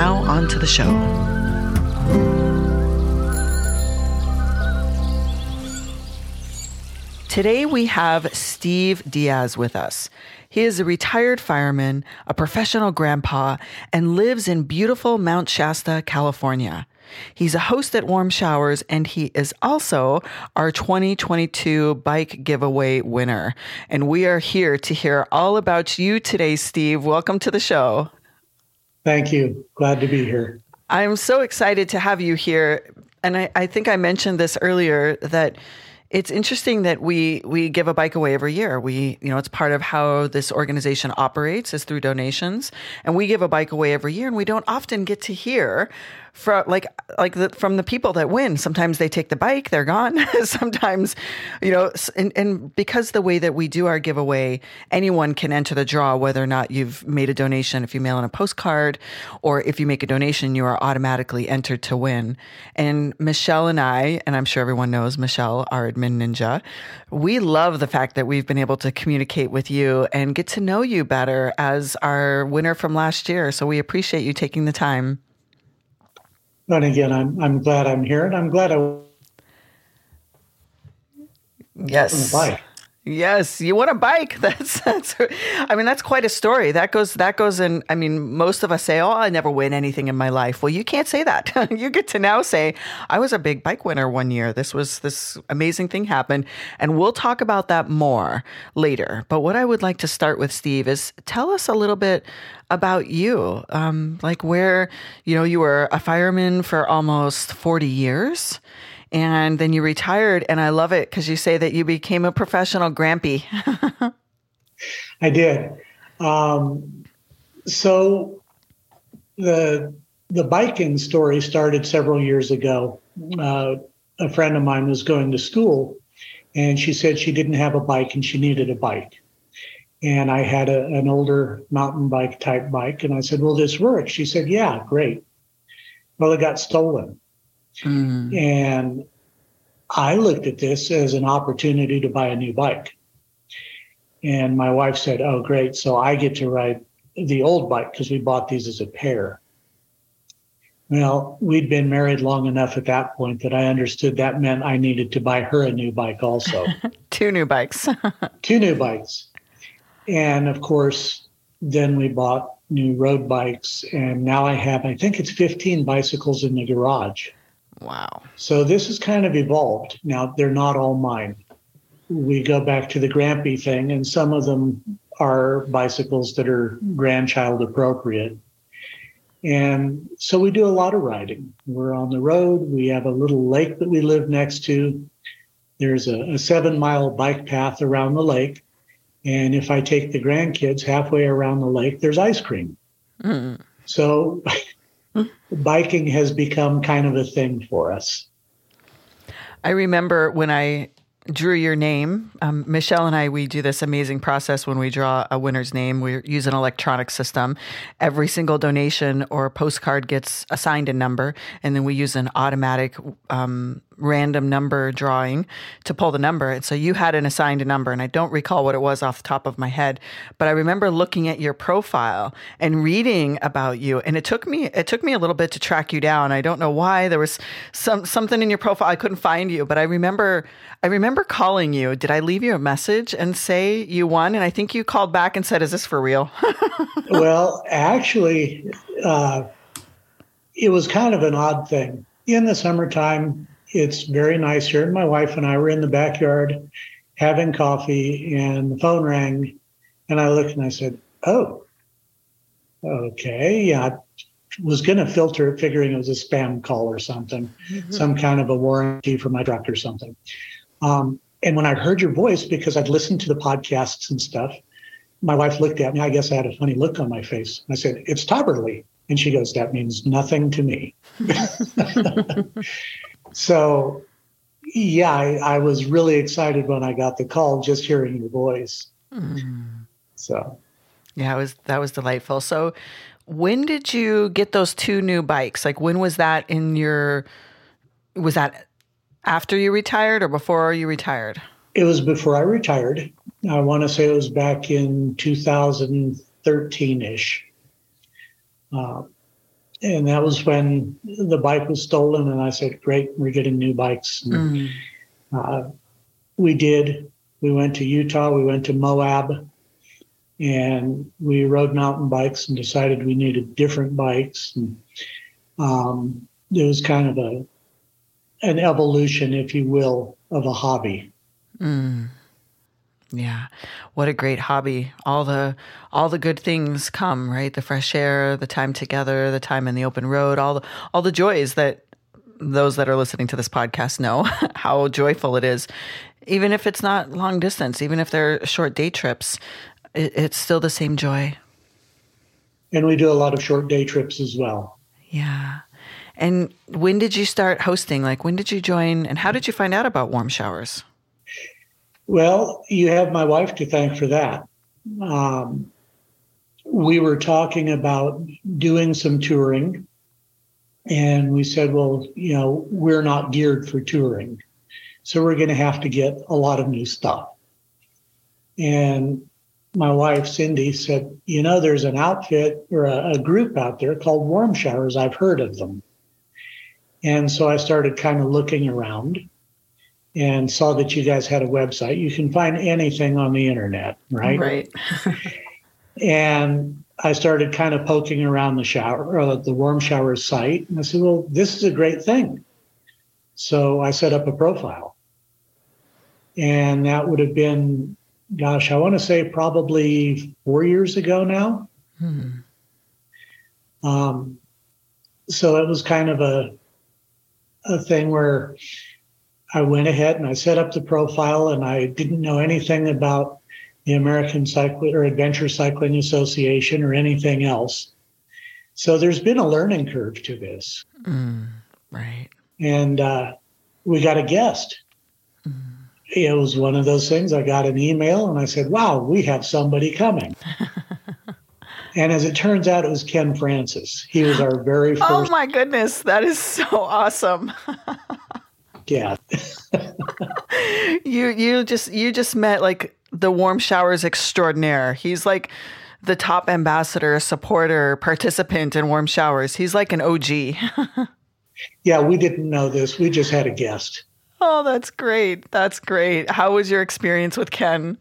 Now, on to the show. Today, we have Steve Diaz with us. He is a retired fireman, a professional grandpa, and lives in beautiful Mount Shasta, California. He's a host at Warm Showers, and he is also our 2022 bike giveaway winner. And we are here to hear all about you today, Steve. Welcome to the show. Thank you. Glad to be here. I'm so excited to have you here. And I, I think I mentioned this earlier that it's interesting that we we give a bike away every year. We you know it's part of how this organization operates is through donations, and we give a bike away every year, and we don't often get to hear from like like the, from the people that win. Sometimes they take the bike, they're gone. Sometimes, you know, and, and because the way that we do our giveaway, anyone can enter the draw, whether or not you've made a donation. If you mail in a postcard, or if you make a donation, you are automatically entered to win. And Michelle and I, and I'm sure everyone knows Michelle, our admin ninja, we love the fact that we've been able to communicate with you and get to know you better as our winner from last year. So we appreciate you taking the time. And again, I'm I'm glad I'm here, and I'm glad I. Yes. Yes, you want a bike. That's that's. I mean, that's quite a story. That goes. That goes in. I mean, most of us say, "Oh, I never win anything in my life." Well, you can't say that. you get to now say, "I was a big bike winner one year. This was this amazing thing happened," and we'll talk about that more later. But what I would like to start with, Steve, is tell us a little bit about you. Um, like where you know you were a fireman for almost forty years and then you retired. And I love it because you say that you became a professional grampy. I did. Um, so the the biking story started several years ago. Uh, a friend of mine was going to school, and she said she didn't have a bike and she needed a bike. And I had a, an older mountain bike type bike, and I said, "Will this work?" She said, "Yeah, great." Well, it got stolen. Mm. And I looked at this as an opportunity to buy a new bike. And my wife said, Oh, great. So I get to ride the old bike because we bought these as a pair. Well, we'd been married long enough at that point that I understood that meant I needed to buy her a new bike also. Two new bikes. Two new bikes. And of course, then we bought new road bikes. And now I have, I think it's 15 bicycles in the garage. Wow. So this has kind of evolved. Now, they're not all mine. We go back to the Grampy thing, and some of them are bicycles that are grandchild appropriate. And so we do a lot of riding. We're on the road. We have a little lake that we live next to. There's a, a seven mile bike path around the lake. And if I take the grandkids halfway around the lake, there's ice cream. Mm. So biking has become kind of a thing for us. I remember when I drew your name. Um, Michelle and I, we do this amazing process when we draw a winner's name. We use an electronic system. Every single donation or postcard gets assigned a number, and then we use an automatic um, random number drawing to pull the number. And so you had an assigned number, and I don't recall what it was off the top of my head, but I remember looking at your profile and reading about you. And it took me it took me a little bit to track you down. I don't know why. There was some something in your profile I couldn't find you, but I remember I remember calling you. Did I leave you a message and say you won? And I think you called back and said, "Is this for real?" well, actually, uh, it was kind of an odd thing. In the summertime, it's very nice here. My wife and I were in the backyard having coffee, and the phone rang. And I looked and I said, Oh, okay. Yeah. I was going to filter it, figuring it was a spam call or something, mm-hmm. some kind of a warranty for my truck or something. Um, and when I heard your voice, because I'd listened to the podcasts and stuff, my wife looked at me. I guess I had a funny look on my face. I said, It's Tahverlee. And she goes, That means nothing to me. so, yeah, I, I, was really excited when I got the call just hearing your voice. Mm. So, yeah, it was that was delightful. So, when did you get those two new bikes? Like, when was that in your? Was that after you retired or before you retired? It was before I retired. I want to say it was back in 2013 ish. Uh, and that was when the bike was stolen, and I said, "Great, we're getting new bikes." And, mm. uh, we did. We went to Utah. We went to Moab, and we rode mountain bikes and decided we needed different bikes. And um, it was kind of a an evolution, if you will, of a hobby. Mm. Yeah. What a great hobby. All the all the good things come, right? The fresh air, the time together, the time in the open road, all the all the joys that those that are listening to this podcast know how joyful it is. Even if it's not long distance, even if they're short day trips, it, it's still the same joy. And we do a lot of short day trips as well. Yeah. And when did you start hosting? Like, when did you join and how did you find out about warm showers? Well, you have my wife to thank for that. Um, we were talking about doing some touring, and we said, well, you know, we're not geared for touring. So we're going to have to get a lot of new stuff. And my wife, Cindy, said, you know, there's an outfit or a, a group out there called Warm Showers. I've heard of them. And so I started kind of looking around and saw that you guys had a website. You can find anything on the internet, right? Right. and I started kind of poking around the shower, uh, the warm shower site, and I said, "Well, this is a great thing." So I set up a profile, and that would have been, gosh, I want to say probably four years ago now. Hmm. Um, so it was kind of a a thing where I went ahead and I set up the profile, and I didn't know anything about the American Cycling or Adventure Cycling Association or anything else. So there's been a learning curve to this. Mm, right. And uh, we got a guest. Mm. It was one of those things. I got an email and I said, wow, we have somebody coming. and as it turns out, it was Ken Francis. He was our very oh, first. Oh my goodness, that is so awesome! yeah. you you just you just met like the warm showers extraordinaire. He's like the top ambassador, supporter, participant in warm showers. He's like an OG. yeah, we didn't know this. We just had a guest. Oh, that's great. That's great. How was your experience with Ken?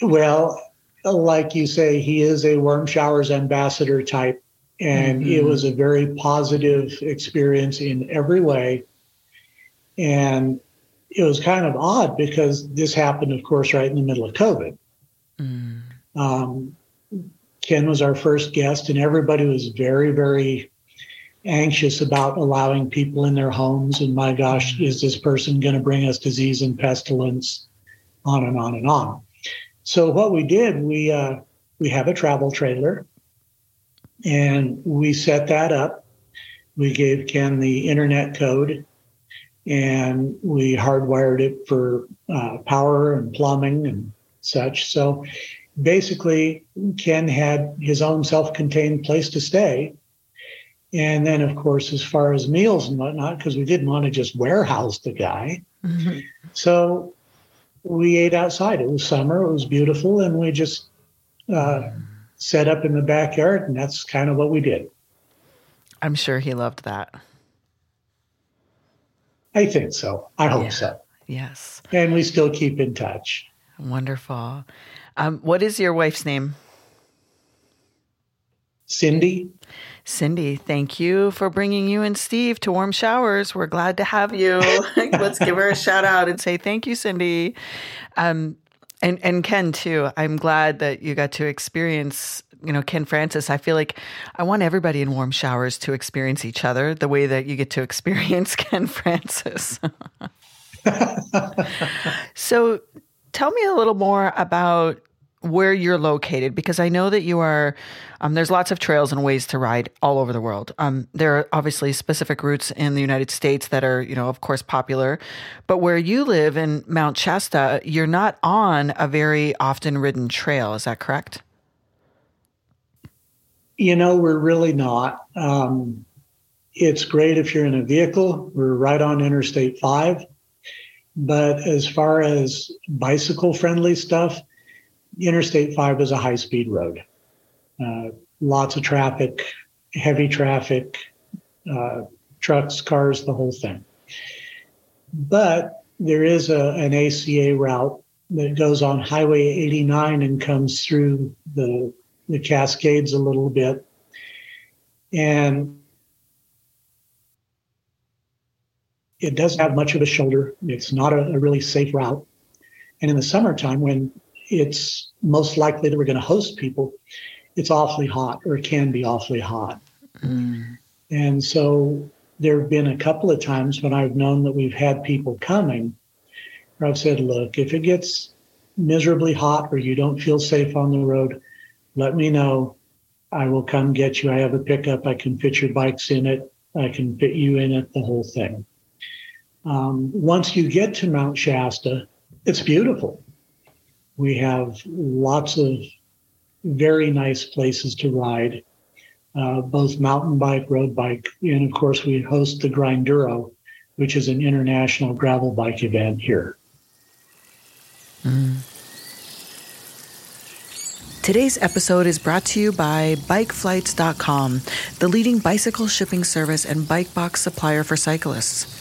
Well, like you say, he is a warm showers ambassador type. And mm-hmm. it was a very positive experience in every way. And it was kind of odd because this happened, of course, right in the middle of COVID. Mm. Um, Ken was our first guest, and everybody was very, very anxious about allowing people in their homes. And my gosh, mm. is this person going to bring us disease and pestilence? On and on and on. So what we did, we uh, we have a travel trailer, and we set that up. We gave Ken the internet code and we hardwired it for uh, power and plumbing and such. So basically, Ken had his own self contained place to stay. And then, of course, as far as meals and whatnot, because we didn't want to just warehouse the guy. Mm-hmm. So we ate outside. It was summer, it was beautiful, and we just uh, set up in the backyard, and that's kind of what we did. I'm sure he loved that. I think so. I hope yeah. so. Yes. And we still keep in touch. Wonderful. Um, what is your wife's name? Cindy. Cindy, thank you for bringing you and Steve to Warm Showers. We're glad to have you. Let's give her a shout out and say thank you, Cindy. Um, and and Ken too. I'm glad that you got to experience you know, Ken Francis, I feel like I want everybody in warm showers to experience each other the way that you get to experience Ken Francis. so tell me a little more about where you're located because I know that you are. Um, there's lots of trails and ways to ride all over the world. Um, there are obviously specific routes in the United States that are, you know, of course, popular. But where you live in Mount Shasta, you're not on a very often ridden trail. Is that correct? You know, we're really not. Um, it's great if you're in a vehicle. We're right on Interstate 5. But as far as bicycle friendly stuff, Interstate 5 is a high speed road. Uh, lots of traffic, heavy traffic, uh, trucks, cars, the whole thing. But there is a, an ACA route that goes on Highway 89 and comes through the, the Cascades a little bit. And it doesn't have much of a shoulder. It's not a, a really safe route. And in the summertime, when it's most likely that we're going to host people, it's awfully hot or it can be awfully hot. Mm. And so there have been a couple of times when I've known that we've had people coming where I've said, look, if it gets miserably hot or you don't feel safe on the road, let me know. I will come get you. I have a pickup. I can fit your bikes in it. I can fit you in it, the whole thing. Um, once you get to Mount Shasta, it's beautiful. We have lots of very nice places to ride, uh, both mountain bike, road bike, and of course, we host the Grinduro, which is an international gravel bike event here. Mm. Today's episode is brought to you by BikeFlights.com, the leading bicycle shipping service and bike box supplier for cyclists.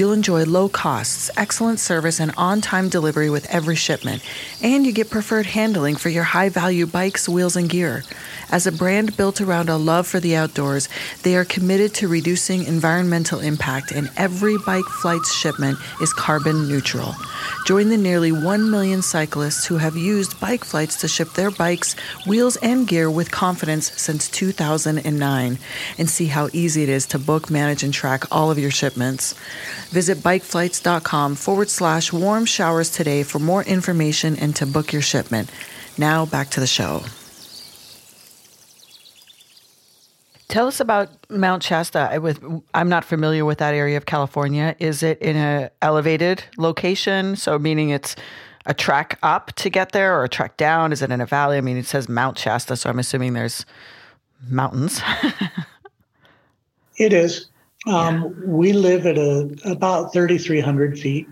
You'll enjoy low costs, excellent service, and on time delivery with every shipment. And you get preferred handling for your high value bikes, wheels, and gear. As a brand built around a love for the outdoors, they are committed to reducing environmental impact, and every bike flight's shipment is carbon neutral. Join the nearly 1 million cyclists who have used bike flights to ship their bikes, wheels, and gear with confidence since 2009 and see how easy it is to book, manage, and track all of your shipments. Visit bikeflights.com forward slash warm showers today for more information and to book your shipment. Now back to the show. Tell us about Mount Shasta. I, with, I'm not familiar with that area of California. Is it in an elevated location? So, meaning it's a track up to get there or a track down? Is it in a valley? I mean, it says Mount Shasta, so I'm assuming there's mountains. it is. Um, yeah. We live at a, about 3,300 feet.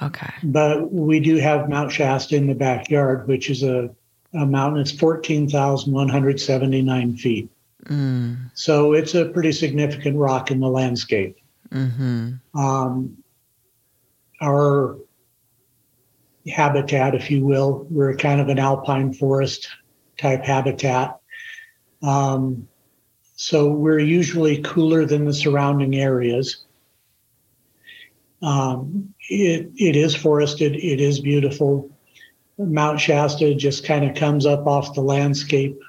Okay. But we do have Mount Shasta in the backyard, which is a, a mountain. It's 14,179 feet. Mm. So it's a pretty significant rock in the landscape. Mm-hmm. Um, our habitat, if you will, we're kind of an alpine forest type habitat. Um, so we're usually cooler than the surrounding areas. Um, it, it is forested, it is beautiful. Mount Shasta just kind of comes up off the landscape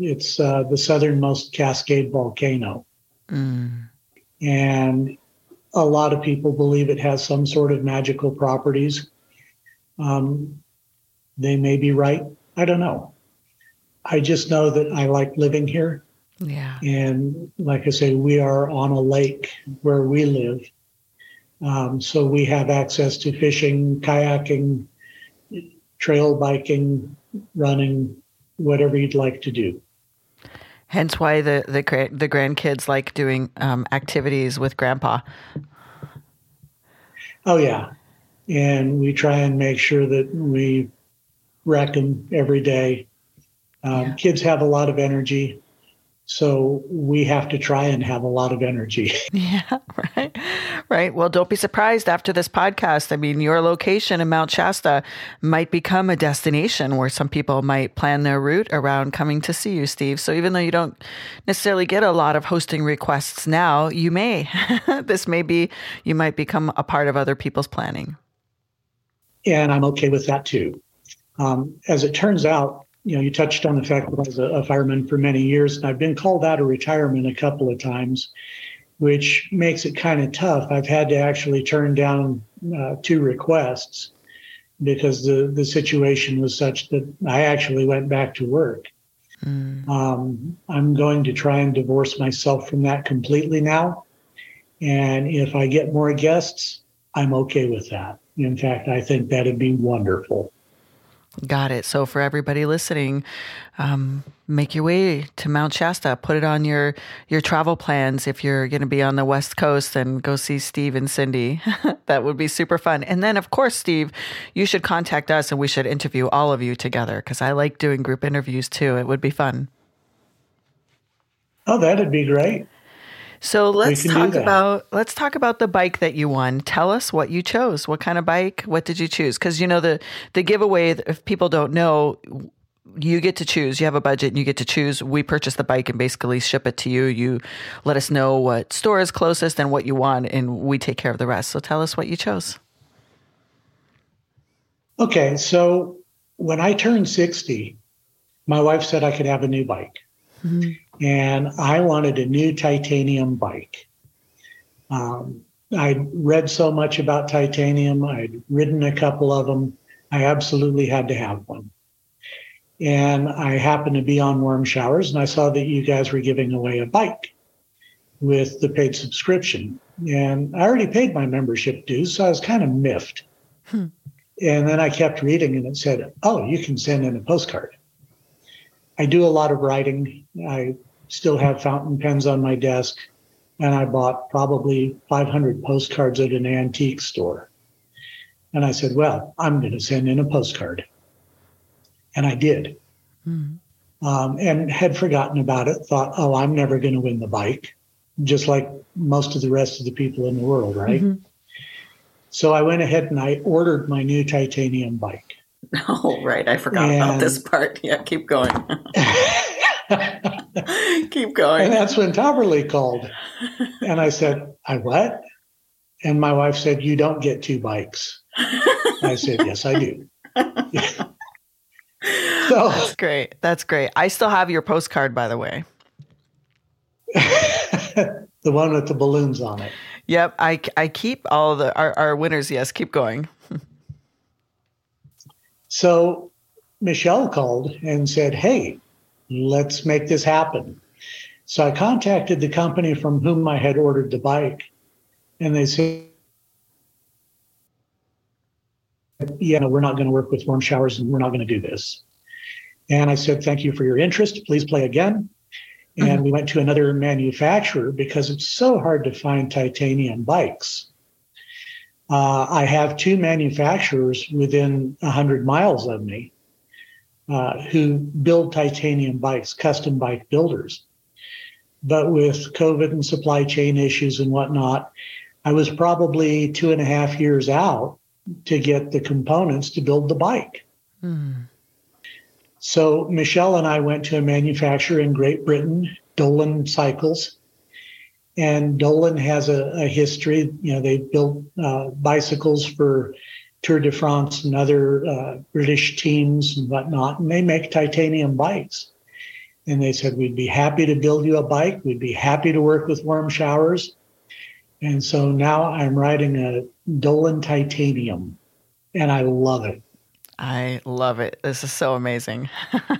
it's uh, the southernmost Cascade volcano. Mm. And a lot of people believe it has some sort of magical properties. Um, they may be right. I don't know. I just know that I like living here. Yeah. And like I say, we are on a lake where we live. Um, so we have access to fishing, kayaking, trail biking, running, whatever you'd like to do. Hence, why the the the grandkids like doing um, activities with Grandpa. Oh yeah, and we try and make sure that we wreck them every day. Um, yeah. Kids have a lot of energy. So we have to try and have a lot of energy. Yeah, right. Right. Well, don't be surprised after this podcast. I mean, your location in Mount Shasta might become a destination where some people might plan their route around coming to see you, Steve. So even though you don't necessarily get a lot of hosting requests now, you may. this may be, you might become a part of other people's planning. Yeah, And I'm okay with that too. Um, as it turns out, you know, you touched on the fact that I was a, a fireman for many years, and I've been called out of retirement a couple of times, which makes it kind of tough. I've had to actually turn down uh, two requests because the, the situation was such that I actually went back to work. Mm. Um, I'm going to try and divorce myself from that completely now. And if I get more guests, I'm okay with that. In fact, I think that'd be wonderful. Got it. So for everybody listening, um, make your way to Mount Shasta. Put it on your your travel plans. If you're going to be on the West Coast, then go see Steve and Cindy. that would be super fun. And then, of course, Steve, you should contact us, and we should interview all of you together because I like doing group interviews too. It would be fun. Oh, that'd be great. So let's talk about let's talk about the bike that you won. Tell us what you chose. What kind of bike? What did you choose? Because you know the the giveaway. If people don't know, you get to choose. You have a budget and you get to choose. We purchase the bike and basically ship it to you. You let us know what store is closest and what you want, and we take care of the rest. So tell us what you chose. Okay, so when I turned sixty, my wife said I could have a new bike. Mm-hmm and I wanted a new titanium bike. Um, I'd read so much about titanium, I'd ridden a couple of them. I absolutely had to have one. And I happened to be on Warm Showers and I saw that you guys were giving away a bike with the paid subscription. And I already paid my membership dues, so I was kind of miffed. Hmm. And then I kept reading and it said, oh, you can send in a postcard. I do a lot of writing. I still have fountain pens on my desk. And I bought probably 500 postcards at an antique store. And I said, well, I'm going to send in a postcard. And I did. Mm-hmm. Um, and had forgotten about it, thought, oh, I'm never going to win the bike, just like most of the rest of the people in the world, right? Mm-hmm. So I went ahead and I ordered my new titanium bike. Oh, right. I forgot and, about this part. Yeah, keep going. Keep going. And that's when Tahverlee called. And I said, I what? And my wife said, You don't get two bikes. I said, Yes, I do. so that's great. That's great. I still have your postcard, by the way. the one with the balloons on it. Yep. I, I keep all the our, our winners. Yes, keep going. So Michelle called and said, Hey, let's make this happen. So I contacted the company from whom I had ordered the bike, and they said, yeah, no, we're not going to work with warm showers and we're not going to do this. And I said, thank you for your interest. Please play again. And mm-hmm. we went to another manufacturer because it's so hard to find titanium bikes. Uh, I have two manufacturers within 100 miles of me uh, who build titanium bikes, custom bike builders. But with COVID and supply chain issues and whatnot, I was probably two and a half years out to get the components to build the bike. Mm. So Michelle and I went to a manufacturer in Great Britain, Dolan Cycles. And Dolan has a, a history. You know, they built uh, bicycles for Tour de France and other uh, British teams and whatnot, and they make titanium bikes. And they said, We'd be happy to build you a bike. We'd be happy to work with warm showers. And so now I'm riding a Dolan Titanium, and I love it. I love it. This is so amazing.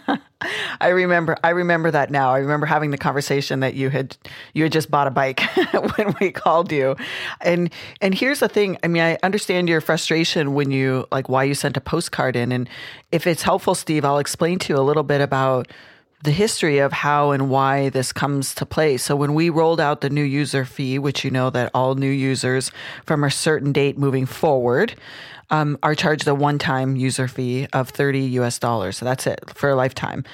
I remember I remember that now. I remember having the conversation that you had you had just bought a bike when we called you. And and here's the thing. I mean, I understand your frustration when you like why you sent a postcard in and if it's helpful, Steve, I'll explain to you a little bit about the history of how and why this comes to play. So when we rolled out the new user fee, which you know that all new users from a certain date moving forward um, are charged a one-time user fee of 30 US dollars. So that's it for a lifetime.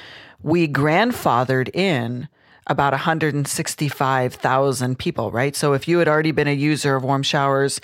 We grandfathered in about 165,000 people, right? So if you had already been a user of warm showers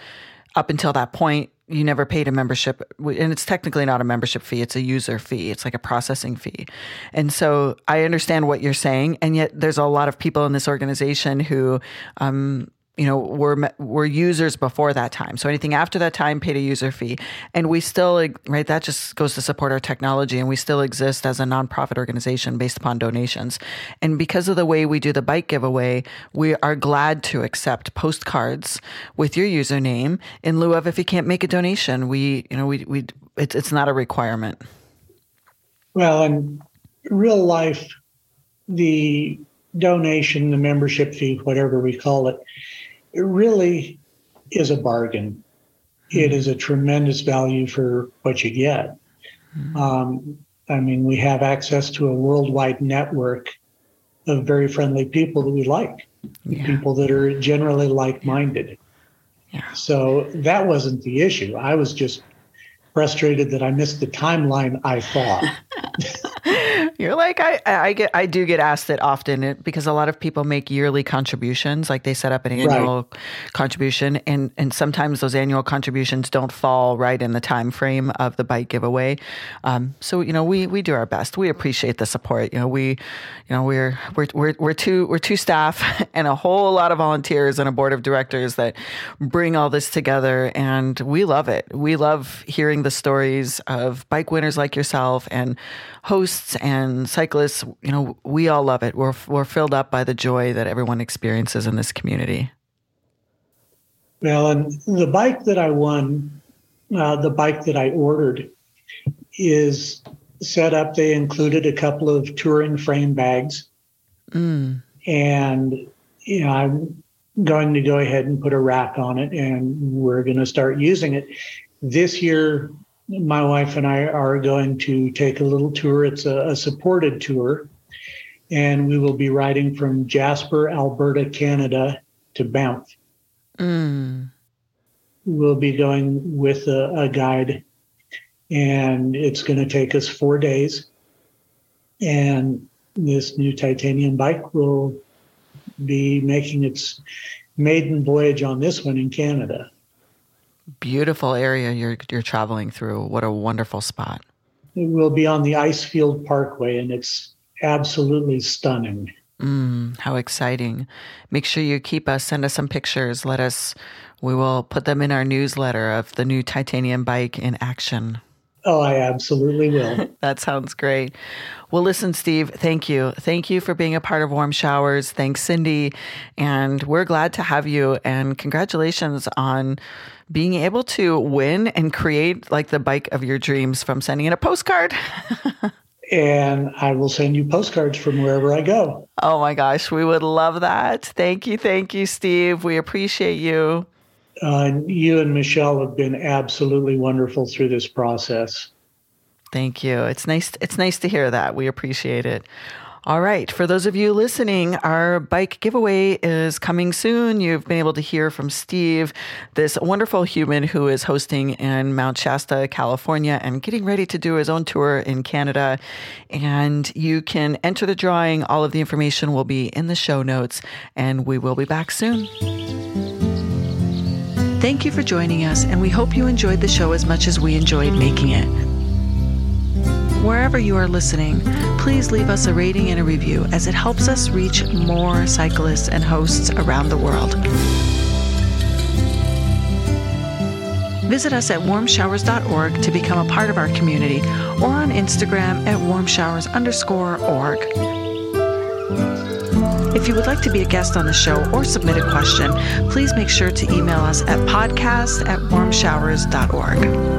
up until that point, you never paid a membership and it's technically not a membership fee it's a user fee it's like a processing fee and so i understand what you're saying and yet there's a lot of people in this organization who um, you know were were users before that time. So anything after that time paid a user fee. And we still right that just goes to support our technology. And we still exist as a nonprofit organization based upon donations. And because of the way we do the bike giveaway we are glad to accept postcards with your username in lieu of if you can't make a donation. We you know we we it's it's not a requirement. Well, in real life, the donation, the membership fee, whatever we call it, it really is a bargain. It is a tremendous value for what you get. Mm-hmm. Um, I mean, we have access to a worldwide network of very friendly people that we like, yeah. people that are generally like minded. Yeah. So that wasn't the issue. I was just frustrated that I missed the timeline I thought. You're like I, I get I do get asked it often because a lot of people make yearly contributions, like they set up an annual right. contribution, and and sometimes those annual contributions don't fall right in the time frame of the bike giveaway. Um, so you know we we do our best. We appreciate the support. You know we, you know we're we're we're we're two we're two staff and a whole lot of volunteers and a board of directors that bring all this together, and we love it. We love hearing the stories of bike winners like yourself and hosts and cyclists, you know, we all love it. We're, we're filled up by the joy that everyone experiences in this community. Well, and the bike that I won, uh, the bike that I ordered, is set up. They included a couple of touring frame bags. Mm. And, you know, I'm going to go ahead and put a rack on it and we're going to start using it. This year, my wife and I are going to take a little tour. It's a, a, supported tour, and we will be riding from Jasper, Alberta, Canada to Banff. Mm. We'll be going with a, a guide, and it's going to take us four days. And this new titanium bike will be making its maiden voyage on this one in Canada beautiful area you're you're traveling through. What a wonderful spot. We'll be on the Icefield Parkway, and it's absolutely stunning. Mm, how exciting! Make sure you keep us. Send us some pictures. Let us. We will put them in our newsletter of the new titanium bike in action. Oh, I absolutely will. that sounds great. Well, listen, Steve, thank you. Thank you for being a part of Warm Showers. Thanks, Cindy. And we're glad to have you. And congratulations on being able to win and create like the bike of your dreams from sending in a postcard. and I will send you postcards from wherever I go. Oh my gosh, we would love that. Thank you. Thank you, Steve. We appreciate you. Uh, you and Michelle have been absolutely wonderful through this process. Thank you. It's nice. It's nice to hear that. We appreciate it. All right. For those of you listening, our bike giveaway is coming soon. You've been able to hear from Steve, this wonderful human who is hosting in Mount Shasta, California, and getting ready to do his own tour in Canada. And you can enter the drawing. All of the information will be in the show notes, and we will be back soon. Thank you for joining us, and we hope you enjoyed the show as much as we enjoyed making it. Wherever you are listening, please leave us a rating and a review as it helps us reach more cyclists and hosts around the world. Visit us at warmshowers.org to become a part of our community or on Instagram at warmshowers underscore org. If you would like to be a guest on the show or submit a question, please make sure to email us at podcast at warmshowers.org.